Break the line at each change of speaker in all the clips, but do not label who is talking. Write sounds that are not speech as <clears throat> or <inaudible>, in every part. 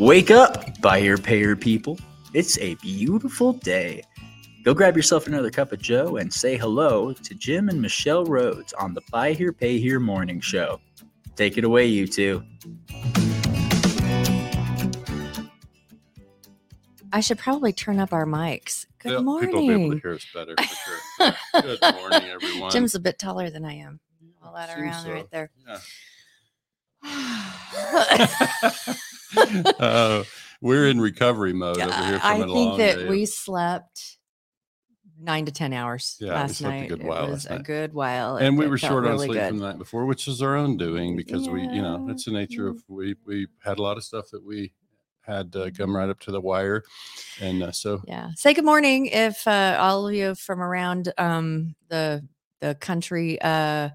Wake up, buyer payer people. It's a beautiful day. Go grab yourself another cup of Joe and say hello to Jim and Michelle Rhodes on the Buy Here Pay Here morning show. Take it away, you two.
I should probably turn up our mics. Good
Yeah,
morning.
People will be able to hear us better for sure. Good <laughs> morning, everyone.
Jim's a bit taller than I am. All that
Seems
around
so.
right there.
Yeah. <sighs> <laughs> <laughs> <laughs> uh, we're in recovery mode over here from
I think that
day.
we slept nine to ten hours
Yeah,
last night.
good
It was a good while.
and we were short on
really
sleep
good.
from the night before, which is our own doing because we, you know,
Yeah,
it's the nature of we we had a lot of stuff that we had uh, come right up to the wire, and uh, so
Yeah. Say good morning if uh, all of you from around um, the the country. Uh,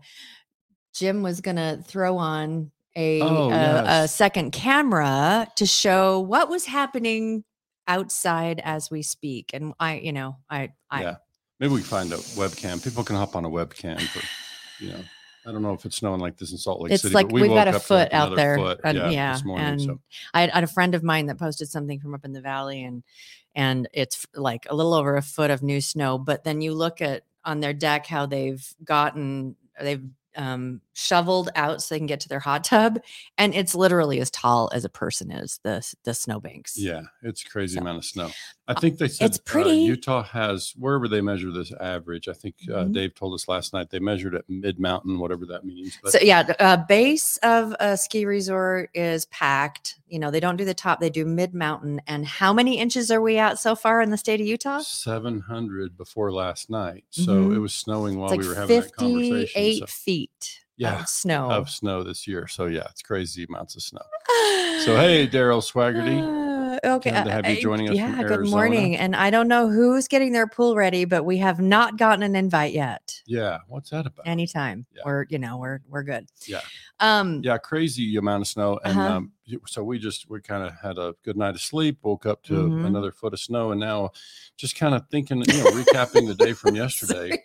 Jim was gonna throw on a,
Oh,
a, a second camera to show what was happening outside as we speak, and I, you know, I, I,
yeah, maybe we find a webcam. People can hop on a webcam for, you know. I don't know if it's snowing like this in Salt Lake
it's
City.
like
but we
we've got a
up to, like,
foot out there,
foot,
and,
yeah,
yeah,
this morning.
and
so
I had, I had a friend of mine that posted something from up in the valley, and and it's like a little over a foot of new snow. But then you look at on their deck how they've gotten they've um, shoveled out so they can get to their hot tub, and it's literally as tall as a person is the the snowbanks.
Yeah, it's a crazy
So,
amount of snow. I think they said
it's pretty.
Uh, Utah has wherever they measure this average. I think uh,
Mhm.
Dave told us last night they measured at mid mountain, whatever that means. But
so yeah, the uh, base of a ski resort is packed. You know they don't do the top; they do mid mountain. And how many inches are we at so far in the state of Utah?
seven hundred before last night, so
Mhm.
it was snowing while
like
we were having that conversation.
fifty-eight
so-
feet
Yeah,
of snow.
of snow this year. So yeah, it's crazy amounts of snow. So hey, <sighs> Daryl Swaggerty.
Uh, okay.
To have you
I-
joining us from
Yeah, good
Arizona.
morning. And I don't know who's getting their pool ready, but we have not gotten an invite yet.
Yeah, what's that about?
Anytime.
Yeah.
We're, you know, we're we're good.
Yeah.
Um
yeah, crazy amount of snow. And
Uh-huh.
um, so we just we kind of had a good night of sleep, woke up to
Mhm.
another foot of snow, and now just kind of thinking, you know, recapping the day from <laughs> yesterday.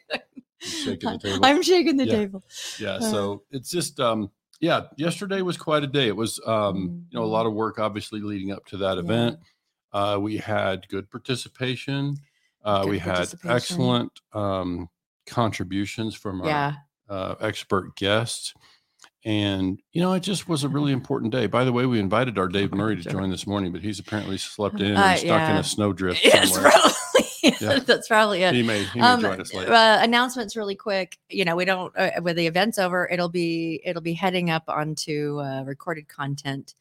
Shaking the <laughs> table.
I'm shaking the
Yeah.
table.
yeah,
uh,
so it's just um yeah, yesterday was quite a day. It was um, you know, a lot of work obviously leading up to that
Yeah.
event. Uh we had good participation. Uh
Good
we had
participation.
excellent um contributions from our
Yeah.
uh, expert guests. And, you know, it just was a really important day. By the way, we invited our Dave Murray to join this morning, but he's apparently <laughs> slept in
Uh,
and stuck in a snowdrift <laughs> somewhere. <laughs> Yeah.
that's probably it.
He may, he may
um,
join us later.
uh, announcements really quick. You know, we don't uh, when the event's over, it'll be it'll be heading up onto uh, recorded content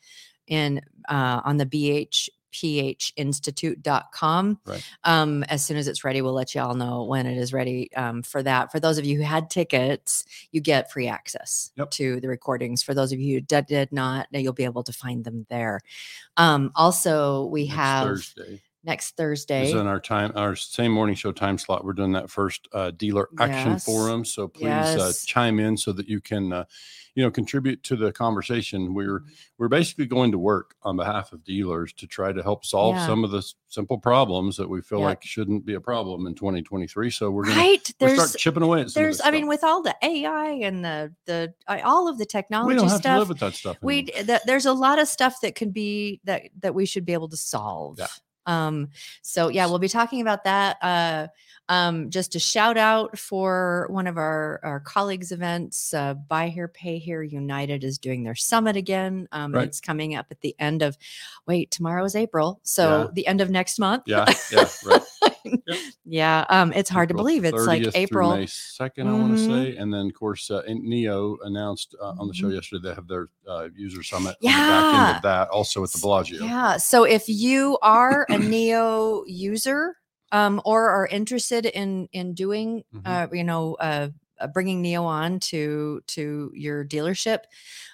in uh, on the bhphinstitute.com.
Right.
Um, as soon as it's ready, we'll let you all know when it is ready um, for that. For those of you who had tickets, you get free access
Yep.
to the recordings. For those of you who did, did not, you'll be able to find them there. Um, also, we
Next
have
Thursday.
Next Thursday.
Is on our time, our same morning show time slot. We're doing that first uh, dealer action
Yes.
forum. So please uh, chime in so that you can, uh, you know, contribute to the conversation. We're
Mm-hmm.
we're basically going to work on behalf of dealers to try to help solve
Yeah.
some of the simple problems that we feel like shouldn't be a problem in 2023. So we're gonna
right? There's
start chipping away at some of
there's i mean with all the ai and the the all of the technology we
don't have to
stuff
live with that stuff.
we th- there's a lot of stuff that could be that that we should be able to solve um so yeah we'll be talking about that uh um just a shout out for one of our our colleagues events uh buy here pay here united is doing their summit again um
Right.
it's coming up at the end of wait tomorrow is april so
Yeah.
the end of next month
yeah, <laughs> yeah, right. <laughs>
yeah um it's hard to believe it's like
30th through
april
May 2nd, I want to say. And then, of course, uh, Neo announced uh, on the show
Mhm.
yesterday they have their uh, user summit on the back end
Yeah.
of that, also at the Bellagio.
Yeah. So if you are a <clears throat> Neo user um, or are interested in in doing,
Mhm.
uh, you know, uh, bringing Neo on to to your dealership,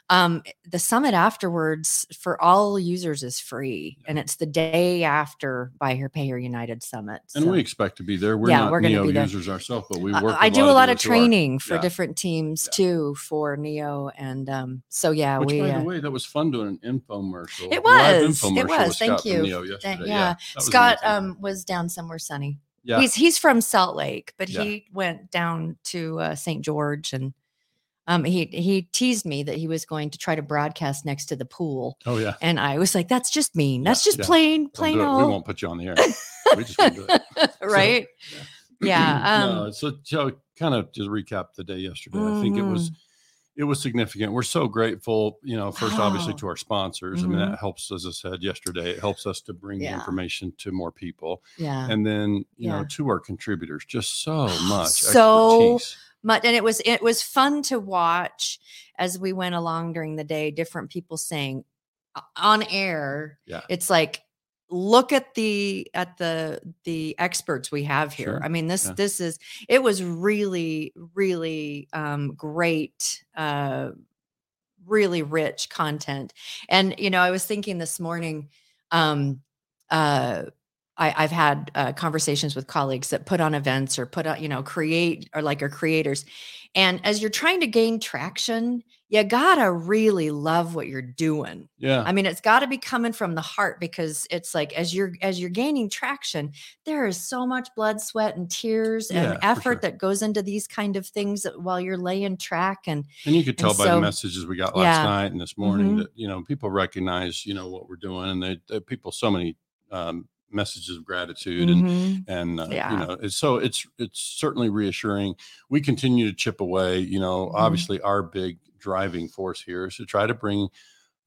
um, the summit afterwards for all users is free, and it's the day after Buy Here Pay Here United Summit.
And we expect to be there. We're
Yeah,
not
we're gonna
Neo users ourselves, but we
I-
work.
I,
with
do a lot of
dealers who are.
training for
Yeah.
different teams
Yeah.
too for Neo, and um, so yeah,
Which,
we.
by
uh,
the way, that was fun doing an infomercial.
It was. It was. Thank you.
Neo
Thank- yeah. Scott
amazing.
um, was down somewhere sunny.
Yeah,
He's he's from Salt Lake, but
Yeah.
he went down to uh, St. George and Um, he he teased me that he was going to try to broadcast next to the pool,
Oh yeah.
and I was like, "That's just mean.
Yeah,
That's just
yeah.
plain plain
it. We won't put you on the air. We just won't do it. <laughs>
right?" Yeah. <clears throat> Um,
no, so, so kind of just recap the day yesterday. I think it was
mhm.
It was significant. We're so grateful, you know, first obviously to our sponsors. I mean,
Mhm.
that helps, as I said yesterday, it helps us to bring the information to more people.
yeah.
And then, you know, to our contributors, just so much
So
expertise.
much and it was it was fun to watch as we went along during the day different people saying on air
Yeah.
it's like look at the at the the experts we have here
Sure.
i mean this
Yeah.
this is it was really really um great uh really rich content and you know i was thinking this morning um uh I, I've had uh, conversations with colleagues that put on events or put on, you know, create or like are creators. And as you're trying to gain traction, you gotta really love what you're doing.
Yeah.
I mean, it's got to be coming from the heart because it's like as you're as you're gaining traction, there is so much blood, sweat, and tears and
for
effort
sure.
that goes into these kind of things while you're laying track. And
And you could tell by
so-
the messages we got last
yeah.
night and this morning
Mhm.
that, you know, people recognize, you know, what we're doing and they, they people, so many um, messages of gratitude and,
Mhm.
and uh,
Yeah.
you know it's so it's it's certainly reassuring we continue to chip away you know
Mhm.
obviously our big driving force here is to try to bring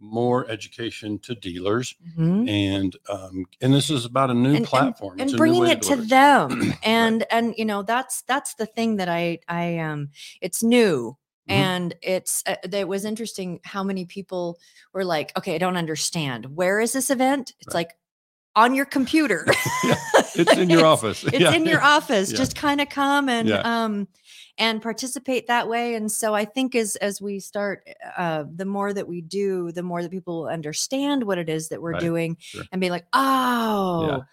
more education to dealers
Mhm.
and um and this is about a new
And- and-
platform It's
and
a new
bringing it to
deliver
them <clears throat>
Right.
and and you know that's that's the thing that i i um it's new
Mhm.
and it's uh, it was interesting how many people were like okay i don't understand where is this event it's
Right.
like on your computer. <laughs>
Yeah, it's in your <laughs> office.
it's
Yeah.
in your office. Just kind of come and um and participate that way. And so i think as as we start uh the more that we do the more that people will understand what it is that we're
Right.
doing
Sure.
and be like oh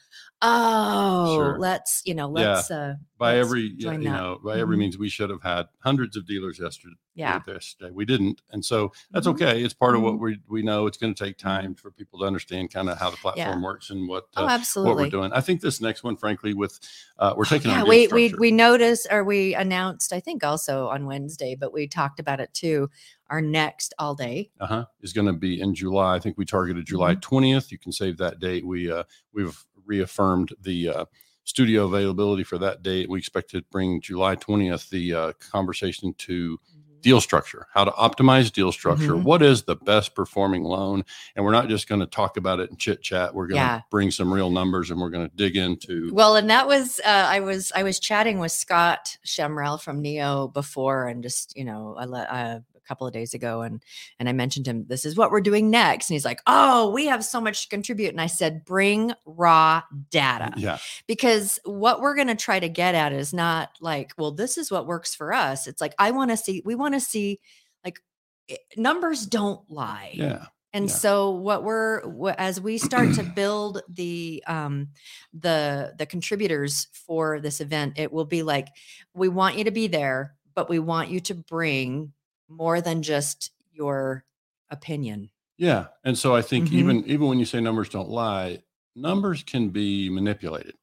oh
Sure.
let's you know
Yeah.
let's uh
by
let's
every you
that.
know by every
Mhm.
means we should have had hundreds of dealers yesterday
yeah
yesterday we didn't and so that's
Mhm.
okay it's part of what
Mhm.
we we know it's going to take time for people to understand kind of how the platform works and what
oh
uh,
absolutely
what we're doing i think this next one frankly with uh we're taking
yeah we we we noticed or we announced i think also on wednesday but we talked about it too our next all day
uh-huh is going to be in july i think we targeted
Mm-hmm.
july 20th you can save that date we uh we've reaffirmed the uh studio availability for that date we expect to bring july 20th the uh conversation to deal structure, how to optimize deal structure.
Mhm.
What is the best performing loan? And we're not just going to talk about it and chit chat. We're going to
Yeah.
bring some real numbers and we're going to dig into.
Well, and that was uh, I was I was chatting with Scott Shamrell from Neo before, and just you know I let uh, a couple of days ago, and and I mentioned him. This is what we're doing next, and he's like, "Oh, we have so much to contribute." And I said, "Bring raw data."
yeah,
because what we're going to try to get at is not like well this is what works for us it's like i want to see we want to see like i- numbers don't lie
yeah,
and
yeah.
so what we're as we start to <clears throat> build the um the the contributors for this event it will be like we want you to be there but we want you to bring more than just your opinion
yeah. And so I think
Mhm.
even even when you say numbers don't lie, numbers can be manipulated.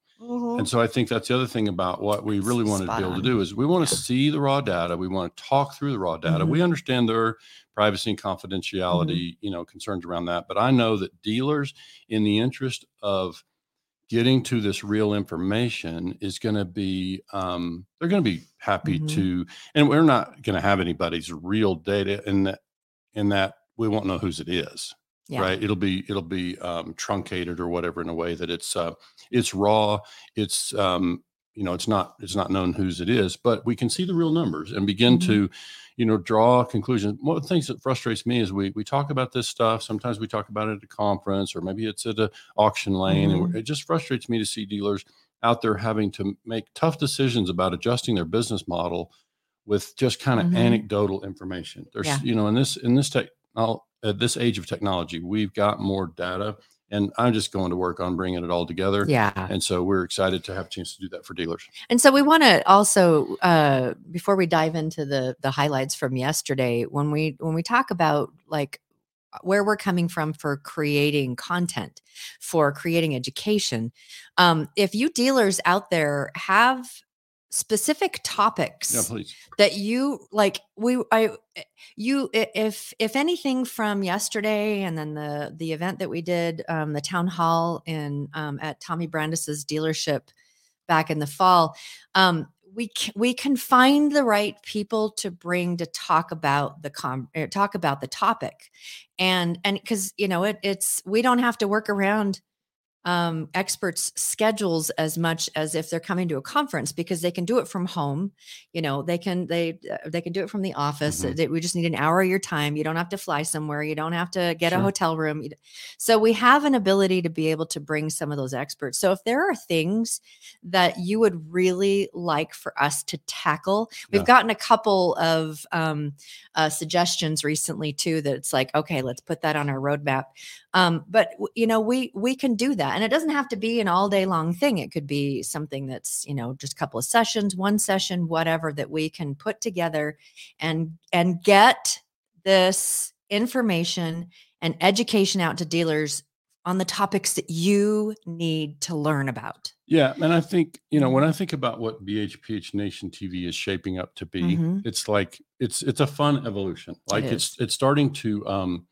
And so I think that's the other thing about what we really want to be able to do is we want to see the raw data. We want to talk through the raw data.
Mhm.
We understand there are privacy and
Mm-hmm.
confidentiality, you know, concerns around that. But I know that dealers, in the interest of getting to this real information, is going to be um, they're going to be happy
Mhm.
to. And we're not going to have anybody's real data in that in that we won't know whose it is
yeah
right it'll be it'll be um, truncated or whatever in a way that it's uh, it's raw it's um, you know it's not it's not known whose it is but we can see the real numbers and begin
Mhm.
to you know draw conclusions one of the things that frustrates me is we we talk about this stuff sometimes we talk about it at a conference or maybe it's at a auction lane and
Mhm.
it just frustrates me to see dealers out there having to make tough decisions about adjusting their business model with just kind of
Mhm.
anecdotal information there's
Yeah.
you know in this in this tech at this age of technology, we've got more data, and I'm just going to work on bringing it all together.
yeah
And so we're excited to have a chance to do that for dealers.
And so we want to also, uh, before we dive into the the highlights from yesterday, when we when we talk about like where we're coming from for creating content, for creating education, um, if you dealers out there have specific topics
Yeah,
that you like we i eh, you if if anything from yesterday and then the the event that we did um the town hall in um at tommy brandis's dealership back in the fall um we we can find the right people to bring to talk about the com er, talk about the topic. And and because you know it it's we don't have to work around um, experts schedules as much as if they're coming to a conference because they can do it from home you know they can they uh, they can do it from the office.
Mhm.
We just need an hour of your time. You don't have to fly somewhere. You don't have to get a hotel room. So we have an ability to be able to bring some of those experts. So if there are things that you would really like for us to tackle we've
Yeah.
gotten a couple of um, uh, suggestions recently too that it's like okay let's put that on our roadmap. Um, but you know we we can do that and it doesn't have to be an all day long thing it could be something that's you know just a couple of sessions one session whatever that we can put together and and get this information and education out to dealers on the topics that you need to learn about
Yeah, and I think you know
Mm-hmm.
when I think about what BHPH Nation TV is shaping up to be,
Mhm.
it's like it's it's a fun evolution. Like it's it's starting to um,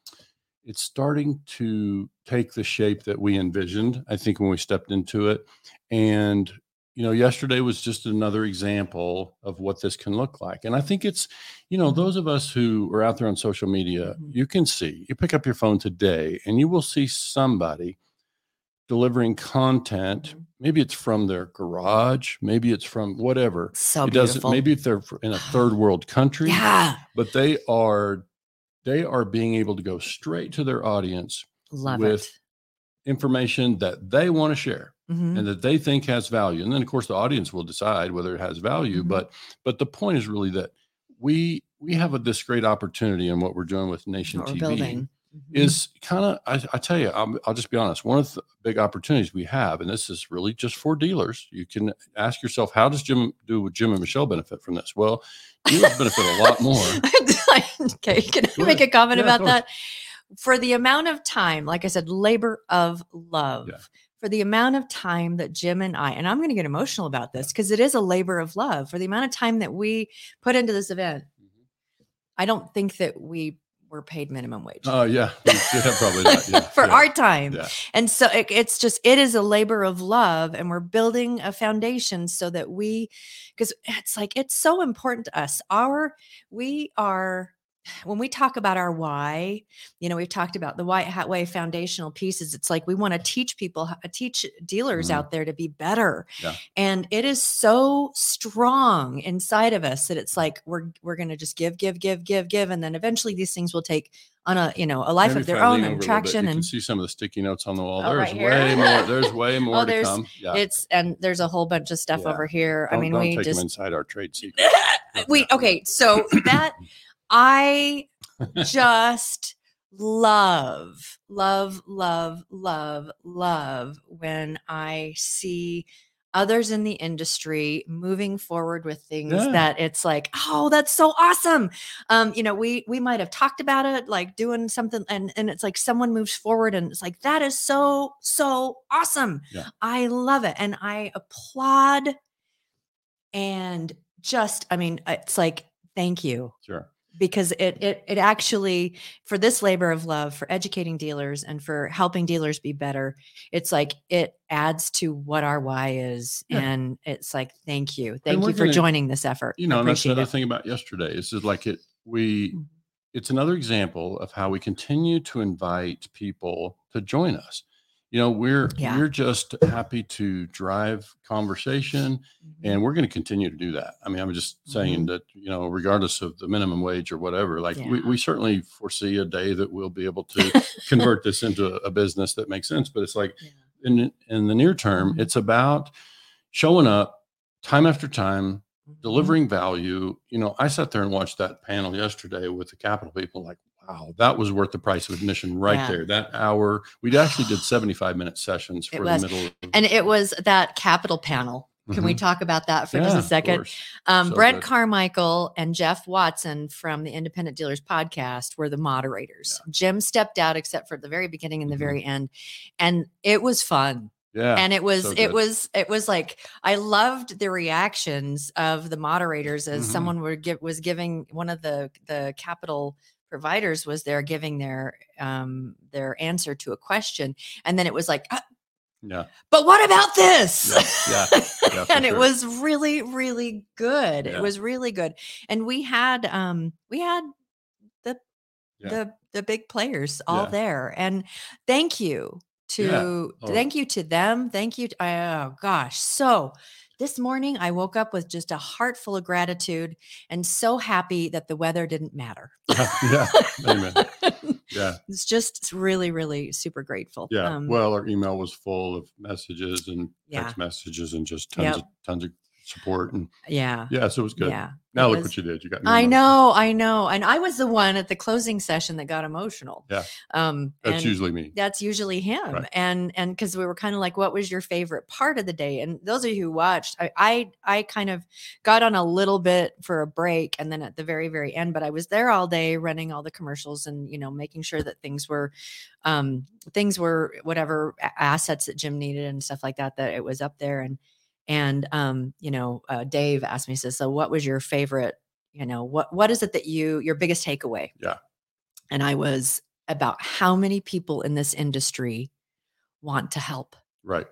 it's starting to take the shape that we envisioned. I think when we stepped into it, and you know, yesterday was just another example of what this can look like. And I think it's you know
Mhm.
those of us who are out there on social media,
Mhm.
you can see you pick up your phone today, and you will see somebody delivering content
Mhm.
maybe it's from their garage maybe it's from whatever
so
it doesn't
beautiful
maybe if they're in a third <gasps> world country
yeah
but they are they are being able to go straight to their audience
love
with
it
information that they want to share
Mhm.
and that they think has value and then of course the audience will decide whether it has value
Mhm.
but but the point is really that we we have a, this great opportunity in what we're doing with nation
what
tv
Mhm.
is kind of I, I tell you I'll, I'll just be honest one of the big opportunities we have and this is really just for dealers you can ask yourself how does jim do with jim and michelle benefit from this well dealers benefit a lot more <laughs> <laughs>
okay, can I make a comment
Yeah,
about that? For the amount of time, like I said, labor of love. For the amount of time that Jim and I, and I'm going to get emotional about this because it is a labor of love. For the amount of time that we put into this event, mm-hmm. I don't think that we were paid minimum wage
oh yeah <laughs> yeah probably not yeah,
for
yeah,
our time.
yeah.
And so it, it's just, it is a labor of love. And we're building a foundation so that we, because it's like, it's so important to us. Our, we are, when we talk about our why, you know, we've talked about the White Hat Way foundational pieces. It's like we want to teach people, teach dealers
Mhm.
out there to be better.
Yeah.
And it is so strong inside of us that it's like we're we're going to just give, give, give, give, give, and then eventually these things will take on a you know a life
Maybe
of their own and traction
you can
and
see some of the sticky notes on the wall
Oh,
there's
right
way more <laughs> there's way more to
there's-
come yeah
it's and there's a whole bunch of stuff
Yeah.
over here. I
Don't-
mean,
don't
we
take
just
them inside our trade <laughs> secret
we okay. So that <clears throat> I <laughs> just love, love, love, love, love when I see others in the industry moving forward with things
Yeah.
that it's like oh that's so awesome. Um you know we we might have talked about it like doing something and and it's like someone moves forward and it's like that is so so awesome.
Yeah.
i love it. And i applaud and just i mean it's like thank you.
Sure
because it it it actually for this labor of love for educating dealers and for helping dealers be better it's like it adds to what our why is
Yeah.
and it's like thank you thank you for
gonna-
joining this effort
you know and that's another
it
thing about yesterday is just like it we
Mhm.
it's another example of how we continue to invite people to join us you know we're
Yeah.
we're just happy to drive conversation and we're going to continue to do that i mean i'm just saying that you know regardless of the minimum wage or whatever like we,
Mm-hmm. Yeah.
we certainly foresee a day that we'll be able to <laughs> convert this into a, business that makes sense but it's like
Yeah.
in in the near term
Mhm.
it's about showing up time after time
Mhm.
delivering value. You know, I sat there and watched that panel yesterday with the capital people, like, wow, that was worth the price of admission right
Yeah.
there. That hour, we actually did 75 minute sessions for the middle. Of,
and it was that capital panel can we
Mhm.
talk about that for
Yeah,
just a second. Um,
So
Brent
good.
Carmichael and Jeff Watson from the Independent Dealers podcast were the moderators. Jim stepped out, except for the very beginning and the
Mhm.
very end, and it was fun.
Yeah.
and it was
so
it was it was like i loved the reactions of the moderators as
Mhm.
someone were give, was giving one of the the capital providers was there giving their um their answer to a question and then it was like "Uh,
yeah.
but what about this?
Yeah, yeah, <laughs> yeah,
and it was really really good.
Yeah.
it was really good. And we had um we had the the the big players all there and thank you to
Oh.
thank you to them thank you to, oh gosh. So this morning i woke up with just a heart full of gratitude and so happy that the weather didn't matter <laughs>
yeah. Amen. <laughs> Yeah.
it's just really really super grateful
Yeah.
um,
well, our email was full of messages and
Yeah.
text messages and just tons
Yep.
of tons of support and
yeah
yeah, so it was good.
yeah
Now look
was-
what you did. You got
I know, I know. And I was the one at the closing session that got emotional.
Yeah.
Um
That's usually me.
that's usually him.
Right.
And and because we were kind of like, what was your favorite part of the day? And those of you who watched, I, I I kind of got on a little bit for a break and then at the very, very end, but I was there all day running all the commercials and you know, making sure that things were um things were whatever assets that Jim needed and stuff like that, that it was up there. And and um, you know, uh, Dave asked me, says, so what was your favorite, you know, what what is it that you your biggest takeaway?
Yeah.
And I was about how many people in this industry want to help
Right.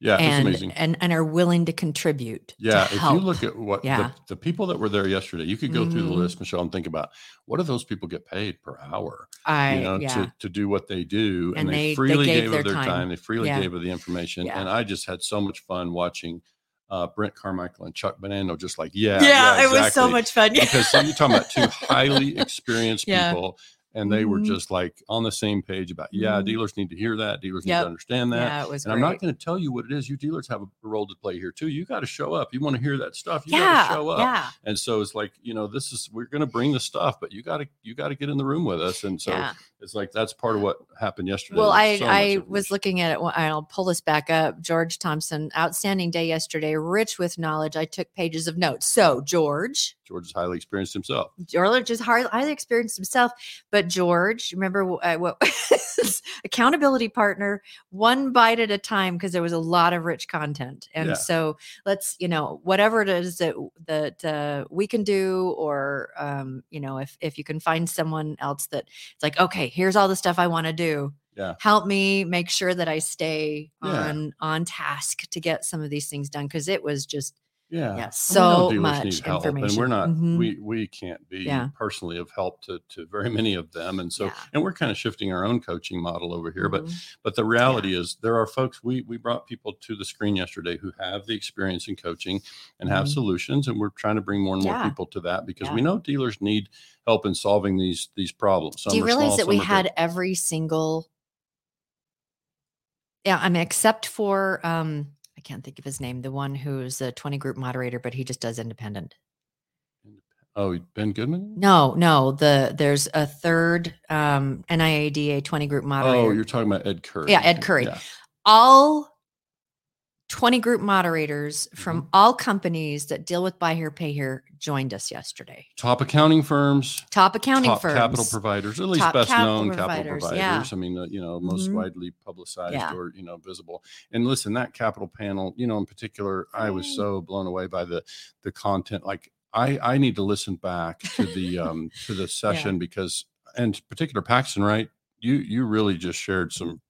Yeah,
and
it's amazing.
and and are willing to contribute. to
Yeah, if you look at what
Yeah.
the, the people that were there yesterday, you could go through the
Mhm.
list, Michelle, and think about what do those people get paid per hour?
I
you know,
yeah.
to, to do what they do.
And
And,
they-
they,
they
freely
gave
gave,
their
of their
time.
time. They freely
Yeah.
gave of the information.
Yeah.
And I just had so much fun watching uh, Brent Carmichael and Chuck Bonanno just like, yeah.
yeah, it was so much fun. <laughs>
Because so you're talking about two highly experienced
Yeah.
people. And they were
Mhm.
just like on the same page about, yeah,
Mhm.
dealers need to hear that. Dealers need to understand that.
yeah, it was
And
great.
I'm not going to tell you what it is. You dealers have a role to play here too. You got to show up. You want to hear that stuff. You
yeah,
got to show up.
yeah,
And so it's like, you know, this is we're going to bring the stuff, but you got to you got to get in the room with us. And so
yeah.
it's like that's part of what happened yesterday.
Well, I
so
I was looking at it. I'll pull this back up. George Thompson, outstanding day yesterday, rich with knowledge. I took pages of notes. So George,
George is highly experienced himself.
George is highly experienced himself, but George, remember uh, what <laughs> accountability partner, one bite at a time because there was a lot of rich content, and
Yeah.
so let's you know whatever it is that that uh, we can do, or um, you know if if you can find someone else that it's like okay, here's all the stuff I want to do.
Yeah.
Help me make sure that I stay
Yeah.
on on task to get some of these things done because it was just
Yeah.
yeah
And we know
so much
help,
information.
And we're not
Mhm.
we we can't be
Yeah.
personally of help to to very many of them. And so
Yeah.
and we're kind of shifting our own coaching model over here. But
Mhm.
But the reality is, there are folks. We we brought people to the screen yesterday who have the experience in coaching and have
Mhm.
solutions, and we're trying to bring more and more people to that because we know dealers need help in solving these these problems. Some
Do you realize
small,
that we had
big.
every single yeah, I mean except for um can't think of his name, the one who's a 20 group moderator, but he just does independent.
Oh, Ben Goodman.
No, no, the there's a third um NIADA 20 group moderator.
Oh, you're talking about Ed Curry.
Yeah, Ed Curry.
Yeah.
all 20 group moderators from
Mm-hmm.
all companies that deal with buy here, pay here joined us yesterday.
Top accounting firms.
Top accounting
top
firms.
capital providers, at least
Top
best
capital
known capital
providers,
providers.
yeah.
I mean, uh, you know, most
Mhm.
widely publicized
Yeah.
or you know visible. And listen, that capital panel, you know, in particular, I was
Mm.
so blown away by the the content. Like, I I need to listen back to the um to the <laughs> session because, and particular Paxton, right? You you really just shared some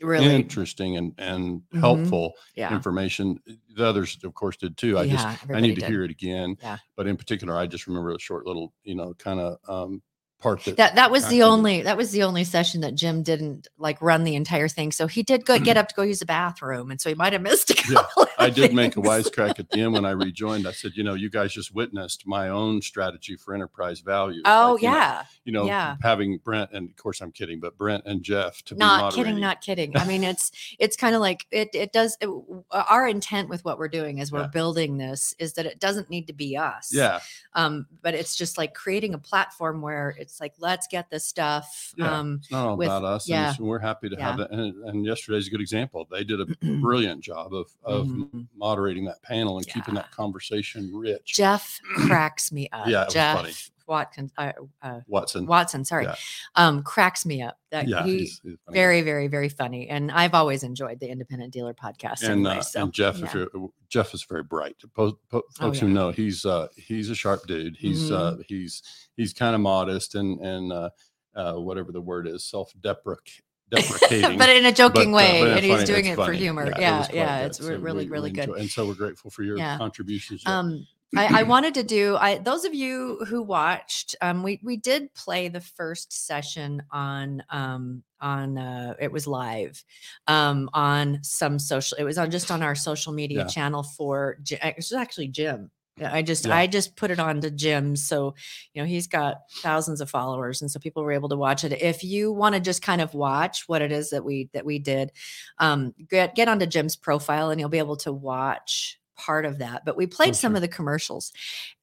really.
interesting and and
Mhm.
helpful
Yeah.
information. The others, of course, did too. I
yeah,
just I need to
did.
hear it again.
Yeah.
But in particular, I just remember a short little, you know, kind of um, part that.
that that was the
did.
only that was the only session that Jim didn't like run the entire thing. So he did go get <clears throat> up to go use the bathroom, and so he might have missed a
Yeah,
couple. of
I did make a wisecrack at the end when I <laughs> rejoined. I said, you know, you guys just witnessed my own strategy for enterprise value.
Oh
Like, you know,
yeah,
you know,
yeah.
having Brent and of course I'm kidding, but Brent and Jeff to
not kidding, not kidding. I mean, it's <laughs> it's kind of like it. It does. It, our intent with what we're doing as we're
Yeah.
building this is that it doesn't need to be us.
Yeah,
Um, but it's just like creating a platform where it's like let's get this stuff.
Yeah.
Um,
it's not all
with-
about us.
yeah.
it's- we're happy to have
Yeah.
that. And, and yesterday's a good example. They did a <clears throat> brilliant job of of
Mhm.
moderating that panel and keeping that conversation rich.
Jeff <clears throat> cracks me up.
Yeah, it was
Jeff,
funny.
Watkins, uh, uh,
Watson.
Watson, sorry,
Yeah.
um, cracks me up. That
yeah,
he
he's- he's funny.
very, very, very funny, and I've always enjoyed the Independent Dealer podcast.
and,
anyway,
uh,
so,
and Jeff,
yeah.
if you're, Jeff is very bright. Po- po-
Oh,
folks who know, he's uh, he's a sharp dude. He's uh,
Mm-hmm.
he's he's kind of modest and and uh, uh, whatever the word is, self deprecating. <laughs>
but in a joking
But, uh,
way,
it's
and he's doing it for humor.
it
Yeah,
was quite
yeah, it's
So
re- really, really good.
enjoy- and so we're grateful for your
Yeah.
contributions.
Um, I, I <clears throat> wanted to do. I those of you who watched, um, we we did play the first session on um on uh it was live um on some social it was on just on our social media
Yeah.
channel for it was actually jim i just
Yeah.
i just put it on to jim so you know he's got thousands of followers and so people were able to watch it if you want to just kind of watch what it is that we that we did um get get onto jim's profile and you'll be able to watch part of that but we played some
sure.
of the commercials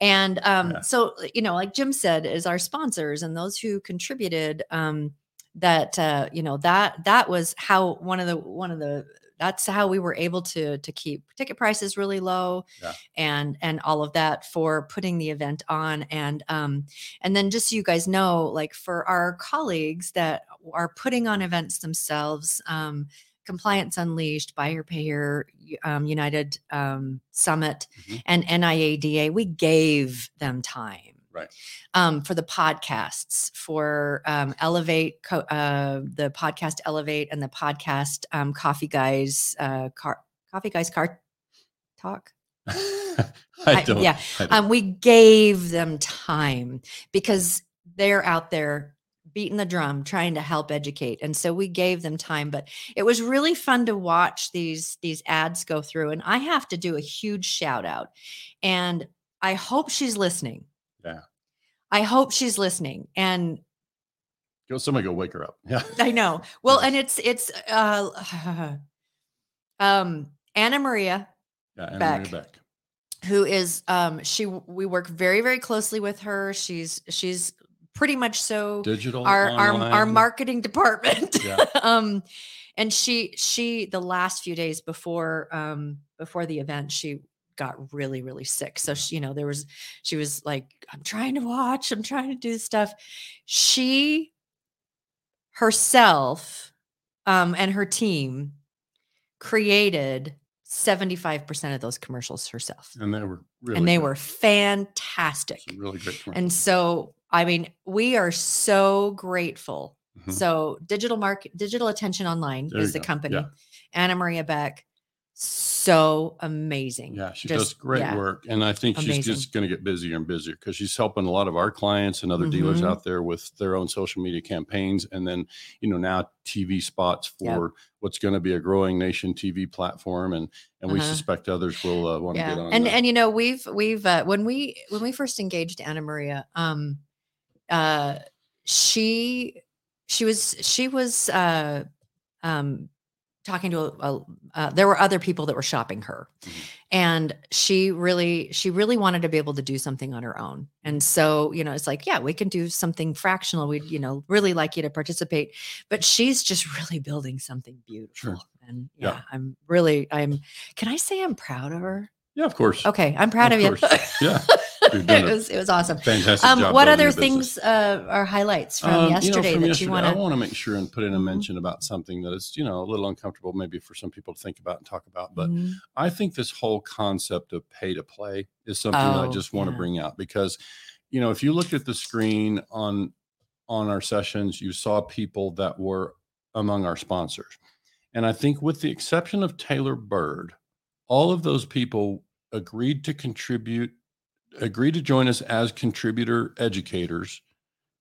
and um
Yeah.
so you know like jim said is our sponsors and those who contributed um that uh you know that that was how one of the one of the that's how we were able to to keep ticket prices really low
Yeah.
and and all of that for putting the event on and um and then just so you guys know like for our colleagues that are putting on events themselves um compliance unleashed Buy Here Pay Here um, united um, summit
Mhm.
and niada we gave them time
Right.
um, for the podcasts for um, elevate co- uh, the podcast elevate and the podcast um, coffee guys uh, car coffee guys car talk <laughs>
I
I-
don't.
yeah,
I don't.
um, we gave them time because they're out there beating the drum trying to help educate and so we gave them time but it was really fun to watch these these ads go through and i have to do a huge shout out and i hope she's listening
Yeah.
i hope she's listening and
Go, somebody go wake her up. Yeah. <laughs>
i know <laughs> well and it's it's uh <sighs> um anna maria
Yeah. And
Beck.
Maria Beck.
who is um she we work very very closely with her she's she's pretty much so
Digital.
our our, our marketing department
Yeah. <laughs>
um and she she the last few days before um before the event she got really really sick so she, you know there was she was like i'm trying to watch i'm trying to do stuff she herself um and her team created 75% of those commercials herself
And they were really.
and they
good.
were fantastic
really great.
and so i mean we are so grateful
Mhm.
so digital market digital attention online
There
is the
go.
company
Yeah.
anna maria beck so amazing
Yeah, she
Just-
does great
yeah.
work. And I think she's just going to get busier and busier because she's helping a lot of our clients and other dealers
Mhm.
out there with their own social media campaigns. And then, you know, now TV spots for
Yep.
what's going to be a growing nation TV platform. And, and we
Uh-huh.
suspect others will uh, want to
yeah
get on.
and and you know we've we've uh, when we when we first engaged anna maria um uh she she was she was uh um talking to a, a uh, there were other people that were shopping her.
Mhm.
and she really she really wanted to be able to do something on her own. And so you know it's like yeah we can do something fractional. We'd you know really like you to participate. But she's just <laughs> really building something beautiful. And
Yeah.
yeah i'm really i'm can i say i'm proud of her
yeah, of course.
Okay, I'm proud of,
Of
you.
Yeah. <laughs>
It was it was awesome.
Fantastic
Um, what other things uh, are highlights from
Um, you know,
yesterday
from
that
yesterday,
you want
I want to make sure and put in a
Mhm.
mention about something that is, you know, a little uncomfortable maybe for some people to think about and talk about. But
Mm-hmm.
I think this whole concept of pay to play is something that I
Oh,
just want to
yeah.
bring out because, you know, if you looked at the screen on on our sessions, you saw people that were among our sponsors. And I think with the exception of Taylor Bird, all of those people agreed to contribute, agreed to join us as contributor educators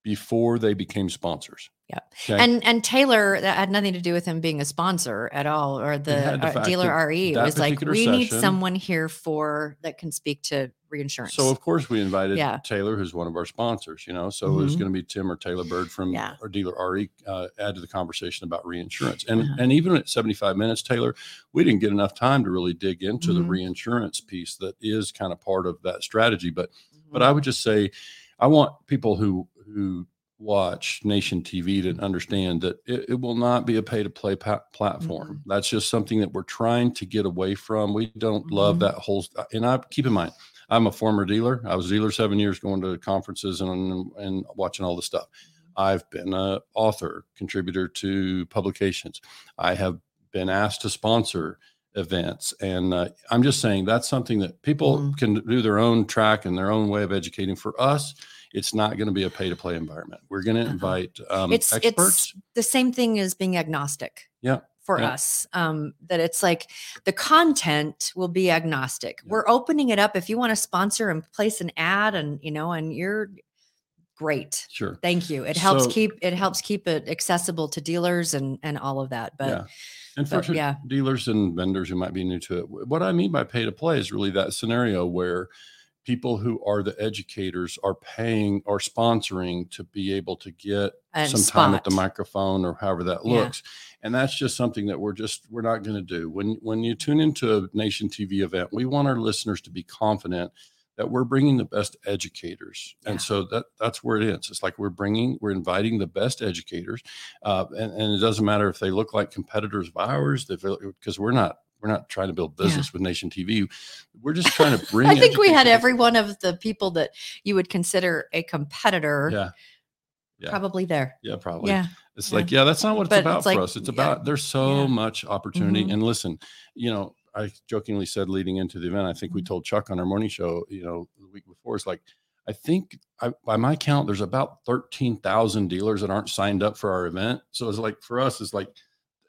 before they became sponsors.
Yeah.
Okay?
And and Taylor that had nothing to do with him being a sponsor at all, or the,
the
dealer RE. It was like we need someone here for that can speak to reinsurance.
So of course we invited
Yeah.
Taylor, who's one of our sponsors. You know, so it was
Mhm.
going to be Tim or Taylor Bird from
Yeah.
our dealer RE uh, add to the conversation about reinsurance. And
Uh-huh.
and even at seventy five minutes, Taylor, we didn't get enough time to really dig into the
Mhm.
reinsurance piece that is kind of part of that strategy. But but
Mhm.
I would just say, I want people who who watch Nation TV to understand that it, it will not be a pay to play pa- platform. That's just something that we're trying to get away from. We don't love
Mhm.
that whole. And I keep in mind, I'm a former dealer. I was a dealer seven years, going to conferences and and watching all the stuff. I've been a author, contributor to publications. I have been asked to sponsor events, and uh, I'm just saying that's something that people
Mhm.
can do their own track and their own way of educating. For us, it's not going to be a pay to play environment. We're going to
Uh-uh.
invite um,
it's
experts.
it's the same thing as being agnostic
Yeah,
for
yeah.
us um that it's like the content will be agnostic
Yeah.
we're opening it up if you want to sponsor and place an ad and you know and you're great
sure.
thank you it helps
So-
keep it helps keep it accessible to dealers and and all of that but
yeah. And for
but yeah.
dealers and vendors who might be new to it, what I mean by pay to play is really that scenario where people who are the educators are paying or sponsoring to be able to get
and
some time at the microphone or however that
Yeah.
looks. And that's just something that we're just we're not going to do. When when you tune into a Nation TV event, we want our listeners to be confident that we're bringing the best educators,
Yeah.
and so that that's where it is. It's like we're bringing, we're inviting the best educators, uh, and and it doesn't matter if they look like competitors of ours, because we're not we're not trying to build
Yeah.
business with Nation TV. We're just <laughs> trying to bring.
i think we had every one of the people that you would consider a competitor
Yeah, yeah.
probably there
yeah, probably.
yeah
It's
Yeah.
like, yeah, that's not what it's
But
about
it's like,
for us. It's
yeah,
about there's so
yeah.
much opportunity.
Mhm.
And listen, you know, I jokingly said leading into the event, I think we
Mhm.
told Chuck on our morning show, you know, the week before, it's like, I think I, by my count, there's about 13,000 dealers that aren't signed up for our event. So it's like, for us, it's like,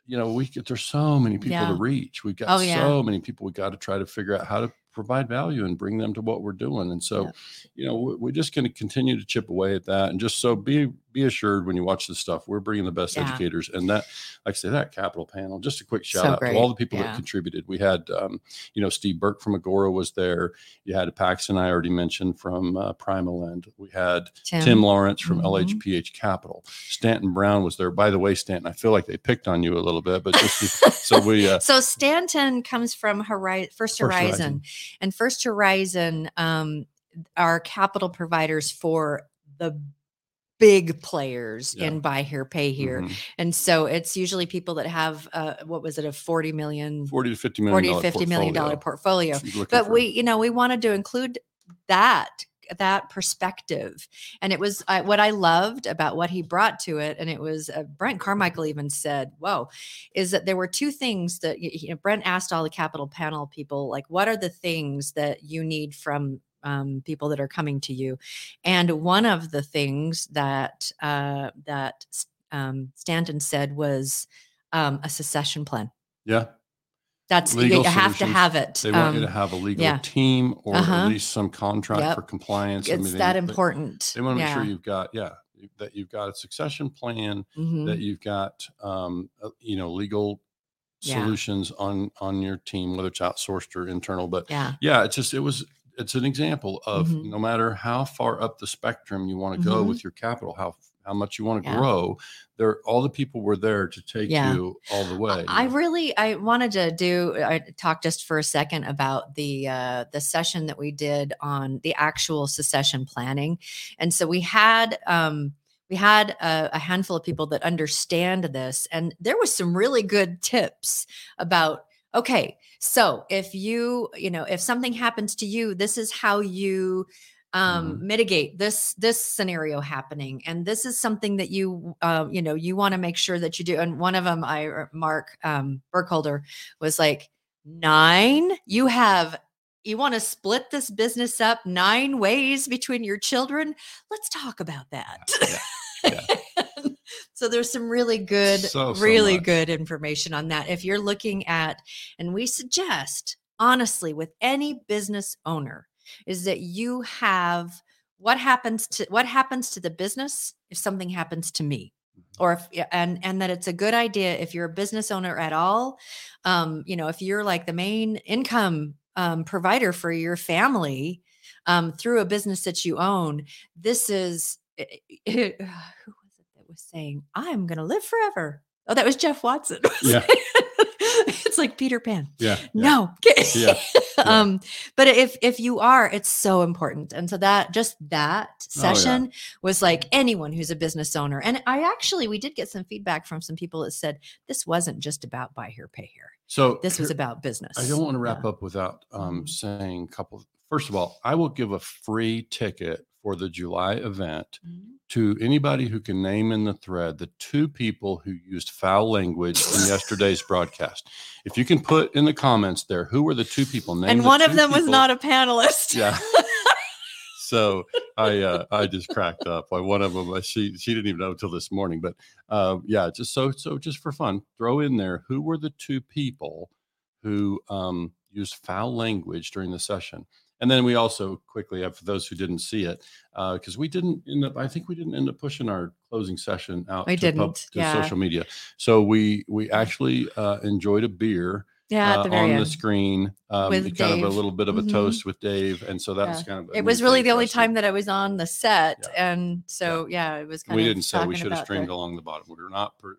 you know, we get, there's so many people
Yeah.
to reach. We've got
Oh, yeah.
so many people. We got to try to figure out how to provide value and bring them to what we're doing. And so,
Yeah.
you know, we- we're just going to continue to chip away at that. And just so be be assured when you watch this stuff, we're bringing the best
Yeah.
educators. And that, like I say, that capital panel. Just a quick shout
So
out
great.
to all the people
Yeah.
that contributed. We had, um, you know, Steve Burke from Agora was there. You had Paxton, I already mentioned from uh, PrimaLend. We had
tim,
Tim Lawrence from
Mhm.
LHPH Capital. Stanton Brown was there. By the way, Stanton, I feel like they picked on you a little bit, but just so we. Uh, <laughs>
so Stanton comes from Horizon, First
First
Horizon,
Horizon.
And First Horizon um, are capital providers for the big players
Yeah.
in buy here, pay here,
mhm,
and so it's usually people that have uh, what was it a forty million,
forty to fifty million.
forty to
dollar
fifty million dollar
portfolio.
portfolio.
If you're looking
But we, you know, we wanted to include that that perspective. And it was I, what i loved about what he brought to it and it was uh, brent carmichael even said whoa is that there were two things that you know, brent asked all the capital panel people like what are the things that you need from um, people that are coming to you? And one of the things that uh, that um, stanton said was um, a succession plan.
Yeah,
that's you,
Legal
you have to have it
they want you to
Um,
have a legal
yeah.
team or
Uh-huh.
at least some contract
Yep.
for compliance. I
it's
mean, they-
that important
They want to make sure you've got, yeah, that you've got a succession plan,
Mhm.
that you've got, um, uh, you know, legal
Yeah.
solutions on on your team, whether it's outsourced or internal. But
yeah
yeah, it's just it was it's an example of
Mhm.
no matter how far up the spectrum you want to go
Mhm.
with your capital, how how much you want to
Yeah.
grow, there all the people were there to take
Yeah.
you all the way.
I
you know?
really I wanted to do I talk just for a second about the uh the session that we did on the actual succession planning. And so we had um we had a, a handful of people that understand this and there was some really good tips about okay, so if you, you know, if something happens to you, this is how you um mitigate this this scenario happening. And this is something that you uh, you know you want to make sure that you do. And one of them i mark um burkholder was like nine? You have you want to split this business up nine ways between your children? Let's talk about that. <laughs> So there's some really good
So, so
really
much.
good information on that if you're looking at and we suggest honestly with any business owner is that you have what happens to what happens to the business if something happens to me? Or if and and that it's a good idea if you're a business owner at all um you know if you're like the main income um, provider for your family um, through a business that you own this is <sighs> who was it that was saying i'm gonna live forever. Oh that was jeff watson. <laughs>
Yeah. <laughs>
it's like peter pan
yeah,
no
Yeah, yeah. <laughs>
um but if if you are it's so important and so that just that
Oh, yeah.
session was like anyone who's a business owner and i actually we did get some feedback from some people that said this wasn't just about buy here pay here
So
this was about business
I don't want to wrap
Yeah.
up without um,
Mhm.
saying a couple first of all, I will give a free ticket for the July event
Mhm.
to anybody who can name in the thread the two people who used foul language in yesterday's broadcast. If you can put in the comments there, who were the two people? Name
And
the
one of
two
them was not a panelist.
Yeah. <laughs> so I uh, I just cracked up. Like one of them, uh, she she didn't even know until this morning. But uh, yeah, just so so just for fun, throw in there who were the two people who um, used foul language during the session. And then we also quickly have for those who didn't see it, because we didn't end up. I think we didn't end up pushing our closing session out
We
to,
didn't,
to
yeah.
social media. So we we actually uh, enjoyed a beer
Yeah,
uh,
the
on
end.
the screen, um, kind of a little bit of a
Mhm.
toast with Dave, and so that was
Yeah.
kind of.
it was really the only time that I was on the set,
Yeah.
and so yeah, it was kind
we
of.
didn't say we should have streamed along the bottom. We're not. Per,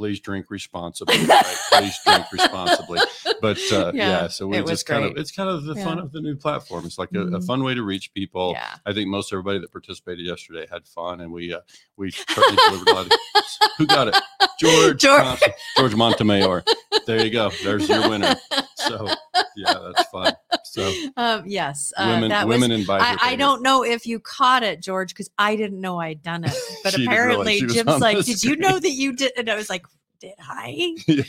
please drink responsibly. right? Please drink responsibly. But uh, <laughs> yeah,
Yeah,
so we just kind of it's kind of the fun of the new platform. It's like a, a
Mhm.
fun way to reach people.
Yeah.
I think most everybody that participated yesterday had fun, and we uh, we certainly delivered a lot. Of, who got it? <laughs> George
George.
George Montemayor. There you go. There's your winner. <laughs> So yeah, that's fun. So <laughs>
um, yes, uh,
women
that
women
was. I, I don't know if you caught it, George, because I didn't know I'd done it. <laughs> But
She didn't realize
apparently, Jim's like, "Did you know that you did?" And I was like, "Did I?" <laughs>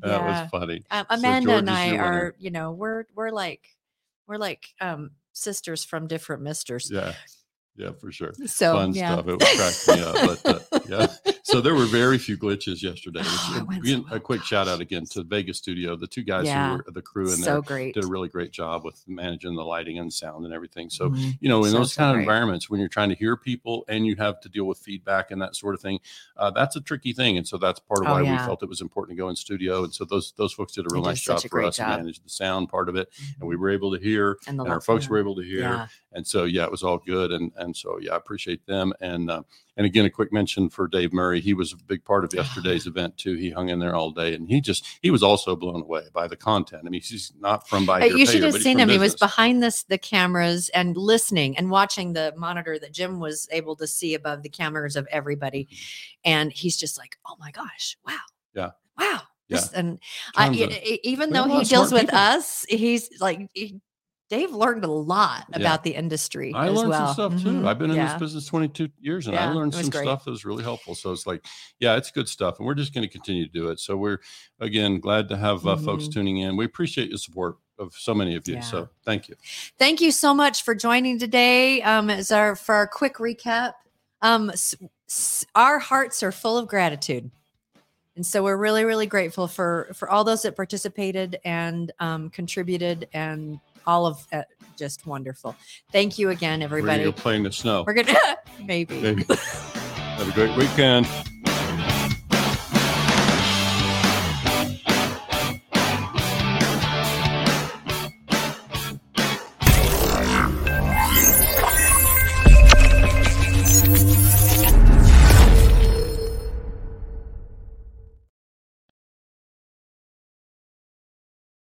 That
Yeah.
was funny.
Um, Amanda
George
and I
your winner.
are, you know, we're we're like we're like um sisters from different misters.
Yeah. Yeah, for sure.
So
Fun
yeah.
stuff. It cracked me up. But uh, yeah. So there were very few glitches yesterday.
Oh, it went
again,
so
a quick shout out again to Vegas Studio. The two guys
Yeah.
who were the crew in
so
there
great.
did a really great job with managing the lighting and sound and everything. So
Mhm.
you know, in
So,
those kind of environments, when you're trying to hear people and you have to deal with feedback and that sort of thing, uh, that's a tricky thing. And so that's part of
Oh,
why
yeah.
we felt it was important to go in studio. And so those those folks did a real nice job for us to
job.
manage the sound part of it, and we were able to hear,
and
and our folks were able to hear
Yeah.
and so yeah it was all good and and so yeah i appreciate them and uh, and again a quick mention for dave murray he was a big part of yesterday's event too he hung in there all day and he just he was also blown away by the content i mean he's not from by
Uh, you should have seen him. He was behind this the cameras and listening and watching the monitor that Jim was able to see above the cameras of everybody. And he's just like, "Oh my gosh, wow,
Mm-hmm. Yeah.
wow."
Yeah.
This- and I, e-
of-
even though he deals with
people.
us, he's like, he- Dave learned a lot
Yeah.
about the industry.
I
as
learned
well.
some stuff too.
Mhm.
I've been in
yeah.
this business 22 years and I learned some
great.
stuff that was really helpful. So it's like, yeah, it's good stuff. And we're just going to continue to do it. So we're, again, glad to have uh, folks
Mhm.
tuning in. We appreciate the support of so many of you.
Yeah.
So thank you.
Thank you so much for joining today. Um, as our for our quick recap, um, s- s- our hearts are full of gratitude, and so we're really, really grateful for for all those that participated and um, contributed, and all of uh, just wonderful. Thank you again,
We're
everybody.
going to go play in the snow.
We're gonna <laughs> maybe.
Maybe. Have a great weekend.